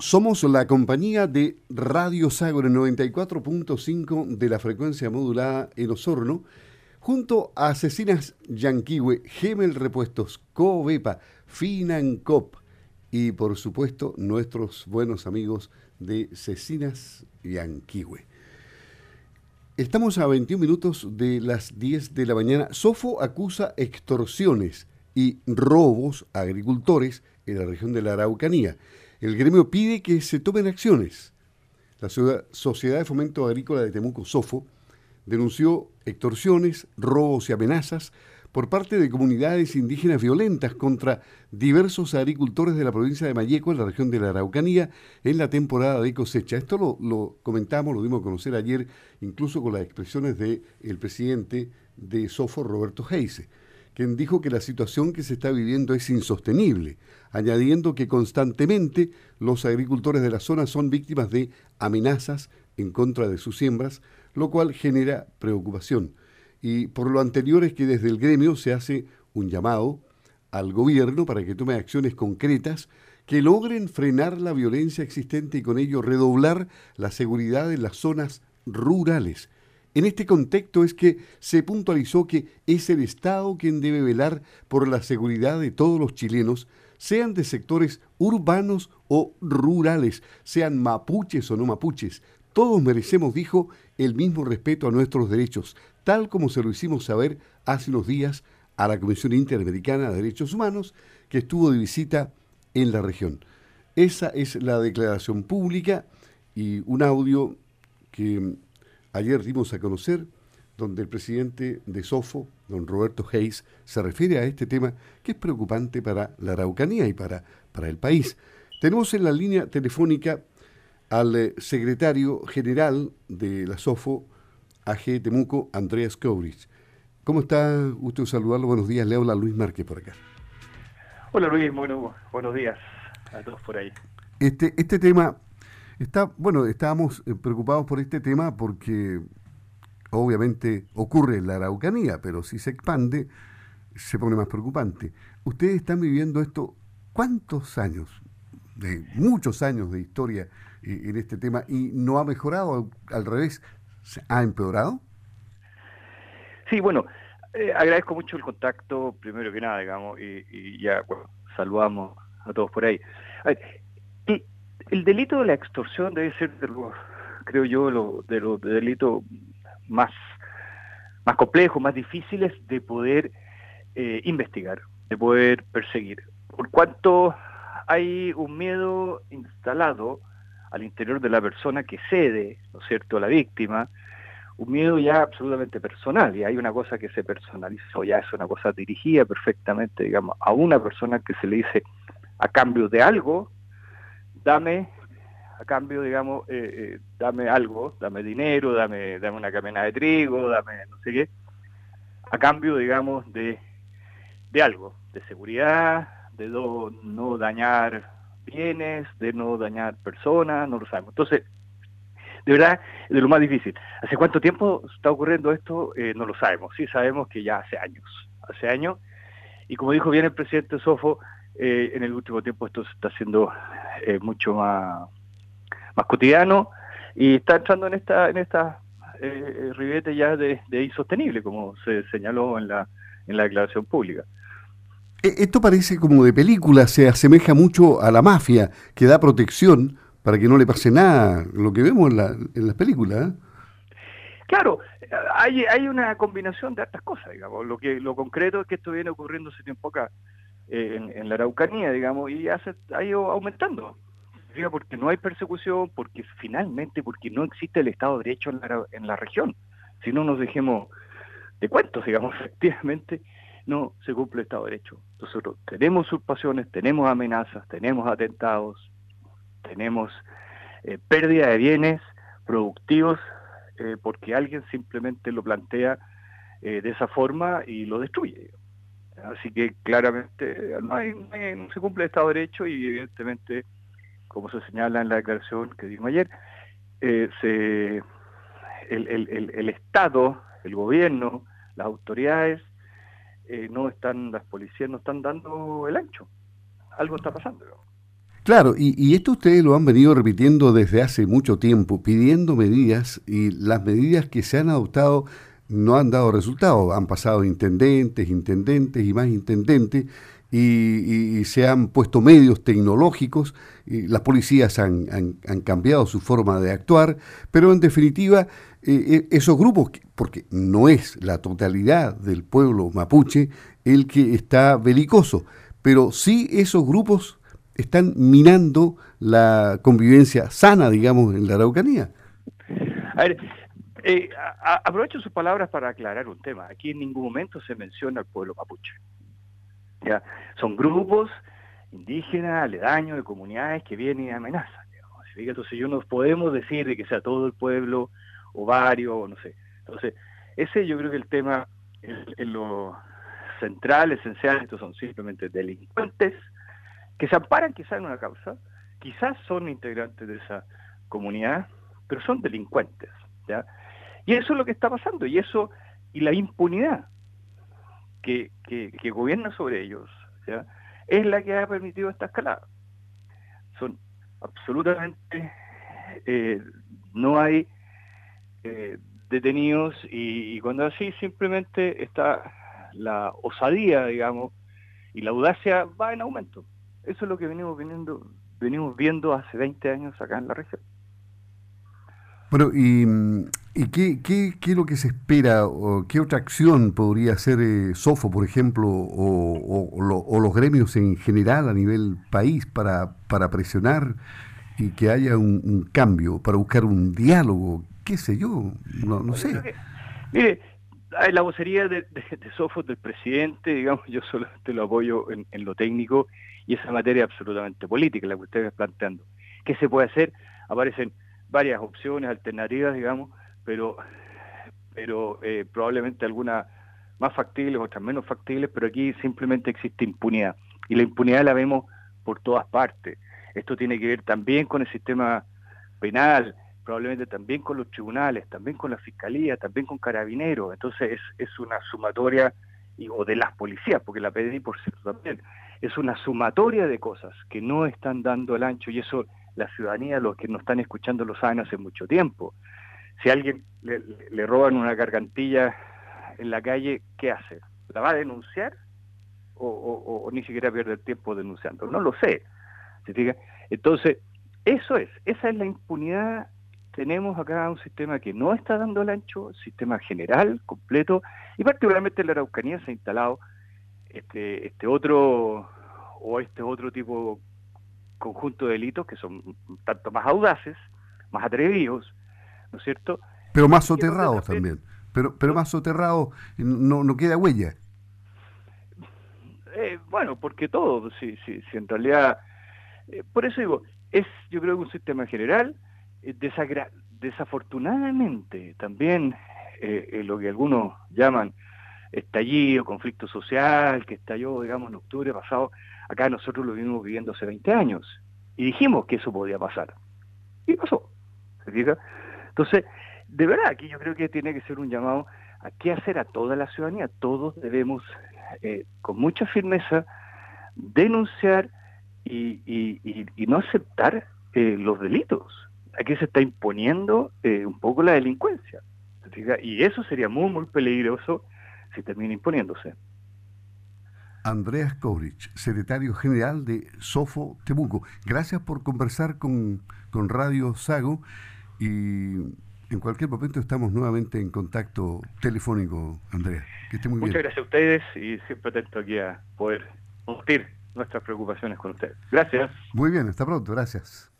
Somos la compañía de Radio Sagro 94.5 de la frecuencia modulada en Osorno, junto a Asesinas Yanquiwe, Gemel Repuestos, Covepa, Financop y por supuesto nuestros buenos amigos de Cecinas Yanquiwe. Estamos a 21 minutos de las 10 de la mañana. Sofo acusa extorsiones y robos a agricultores en la región de la Araucanía. El gremio pide que se tomen acciones. La Sociedad de Fomento Agrícola de Temuco, SOFO, denunció extorsiones, robos y amenazas por parte de comunidades indígenas violentas contra diversos agricultores de la provincia de Mayeco, en la región de la Araucanía, en la temporada de cosecha. Esto lo, comentamos, lo dimos a conocer ayer, incluso con las expresiones del presidente de SOFO, Roberto Heise quien dijo que la situación que se está viviendo es insostenible, añadiendo que constantemente los agricultores de la zona son víctimas de amenazas en contra de sus siembras, lo cual genera preocupación. Y por lo anterior es que desde el gremio se hace un llamado al gobierno para que tome acciones concretas que logren frenar la violencia existente y con ello redoblar la seguridad en las zonas rurales en este contexto es que se puntualizó que es el Estado quien debe velar por la seguridad de todos los chilenos, sean de sectores urbanos o rurales, sean mapuches o no mapuches. Todos merecemos, dijo, el mismo respeto a nuestros derechos, tal como se lo hicimos saber hace unos días a la Comisión Interamericana de Derechos Humanos, que estuvo de visita en la región. Esa es la declaración pública y un audio que ayer dimos a conocer, donde el presidente de SOFO, don Roberto Hayes, se refiere a este tema que es preocupante para la Araucanía y para, para el país. Tenemos en la línea telefónica al eh, secretario general de la SOFO, AG Temuco, Andreas Kovrich. ¿Cómo está? Gusto saludarlo. Buenos días. Le habla Luis Márquez por acá. Hola Luis, bueno, buenos días a todos por ahí. Este, este tema Está, bueno, estábamos eh, preocupados por este tema porque obviamente ocurre en la Araucanía, pero si se expande se pone más preocupante. Ustedes están viviendo esto, ¿cuántos años? De muchos años de historia eh, en este tema y no ha mejorado, al revés, ¿ha empeorado? Sí, bueno, eh, agradezco mucho el contacto, primero que nada, digamos, y, ya saludamos a todos por ahí. A ver, el delito de la extorsión debe ser, creo yo, lo, de los delitos más, más complejos, más difíciles de poder eh, investigar, de poder perseguir. Por cuanto hay un miedo instalado al interior de la persona que cede, ¿no es cierto?, a la víctima, un miedo ya absolutamente personal, y hay una cosa que se personalizó, ya es una cosa dirigida perfectamente, digamos, a una persona que se le dice a cambio de algo, dame a cambio, digamos, eh, eh, dame algo, dame dinero, dame, dame una camena de trigo, dame no sé qué, a cambio, digamos, de, de algo, de seguridad, de no, dañar bienes, de no dañar personas, no lo sabemos. Entonces, de verdad, de lo más difícil. ¿Hace cuánto tiempo está ocurriendo esto? Eh, no lo sabemos. Sí sabemos que ya hace años, hace años. Y como dijo bien el presidente Sofo, en el último tiempo esto se está haciendo eh, mucho más, más cotidiano y está entrando en esta en esta eh, ribete ya de, insostenible, como se señaló en la, en la declaración pública. E, esto parece como de película, se asemeja mucho a la mafia, que da protección para que no le pase nada, lo que vemos en, la, en las películas. ¿eh? Claro, hay, hay una combinación de estas cosas, digamos. Lo que lo concreto es que esto viene ocurriendo hace tiempo acá. Eh, en, la Araucanía, digamos, y hace, ha ido aumentando. Porque no hay persecución, porque finalmente, porque no existe el Estado de Derecho en la, en la región. Si no nos dejemos de cuentos, digamos, efectivamente, no se cumple el Estado de Derecho. Nosotros tenemos usurpaciones, tenemos amenazas, tenemos atentados, tenemos eh, pérdida de bienes productivos eh, porque alguien simplemente lo plantea de esa forma y lo destruye. Así que claramente no, hay, no se cumple el Estado de Derecho y evidentemente, como se señala en la declaración que dimos ayer, eh, el, Estado, el gobierno, las autoridades, eh, no están, las policías no están dando el ancho. Algo está pasando. Claro, y, esto ustedes lo han venido repitiendo desde hace mucho tiempo, pidiendo medidas y las medidas que se han adoptado no han dado resultado. Han pasado intendentes, intendentes y más intendentes y, se han puesto medios tecnológicos, y las policías han, cambiado su forma de actuar, pero en definitiva eh, eh, esos grupos, porque no es la totalidad del pueblo mapuche el que está belicoso, pero sí esos grupos están minando la convivencia sana, digamos, en la Araucanía. A ver, eh, aprovecho sus palabras para aclarar un tema. Aquí en ningún momento se menciona al pueblo mapuche. ¿ya? Son grupos indígenas, aledaños, de comunidades que vienen y amenazan. Entonces, yo no podemos decir de que sea todo el pueblo o varios, o no sé. Entonces, ese yo creo que el tema, en lo central, esencial, estos son simplemente delincuentes que se amparan quizás en una causa, quizás son integrantes de esa comunidad, pero son delincuentes. ¿ya? Y eso es lo que está pasando, y eso, y la impunidad que, que, gobierna sobre ellos, es la que ha permitido esta escalada. Son absolutamente, eh, no hay eh, detenidos y, y, cuando así simplemente está la osadía, digamos, y la audacia va en aumento. Eso es lo que venimos, viniendo, venimos viendo hace 20 años acá en la región. Bueno, ¿y, y qué, qué, qué, es lo que se espera? O ¿Qué otra acción podría hacer eh, SOFO, por ejemplo, o, o, los gremios en general a nivel país para, para presionar y que haya un, cambio, para buscar un diálogo? ¿Qué sé yo? No, no sé. Mire, la vocería de, de, SOFO del presidente, digamos, yo solamente lo apoyo en, en lo técnico y esa materia absolutamente política, la que ustedes están planteando. ¿Qué se puede hacer? Aparecen varias opciones, alternativas, digamos, pero, pero eh, probablemente algunas más factibles, otras menos factibles, pero aquí simplemente existe impunidad. Y la impunidad la vemos por todas partes. Esto tiene que ver también con el sistema penal, probablemente también con los tribunales, también con la fiscalía, también con carabineros. Entonces es, es una sumatoria, y, o de las policías, porque la PDI por cierto también, es una sumatoria de cosas que no están dando el ancho y eso la ciudadanía, los que nos están escuchando lo saben hace mucho tiempo. Si alguien le, roban una gargantilla en la calle, ¿qué hace? ¿La va a denunciar? O, ni siquiera pierde el tiempo denunciando. No lo sé. Entonces, eso es, esa es la impunidad. Tenemos acá un sistema que no está dando el ancho, sistema general, completo, y particularmente en la Araucanía se ha instalado este, este otro o este otro tipo conjunto de delitos que son tanto más audaces, más atrevidos, ¿no es cierto? Pero más soterrados también. Pero, pero más soterrados, no, no queda huella. Eh, bueno, porque todo, si, si, si en realidad, eh, por eso digo, es yo creo que un sistema general, eh, desafortunadamente también lo que algunos llaman estallido, conflicto social, que estalló, digamos, en octubre pasado, acá nosotros lo vimos viviendo hace 20 años. Y dijimos que eso podía pasar. Y pasó. Entonces, de verdad, aquí yo creo que tiene que ser un llamado a qué hacer a toda la ciudadanía. Todos debemos, eh, con mucha firmeza, denunciar y, y, no aceptar eh, los delitos. Aquí se está imponiendo eh, un poco la delincuencia. Y eso sería muy, muy peligroso si termina imponiéndose. Andreas Kovrich, secretario general de Sofo Temuco. Gracias por conversar con, con Radio Sago y en cualquier momento estamos nuevamente en contacto telefónico, Andreas. Que esté muy Muchas gracias a ustedes y siempre atento aquí a poder compartir nuestras preocupaciones con ustedes. Gracias. Muy bien, hasta pronto, gracias.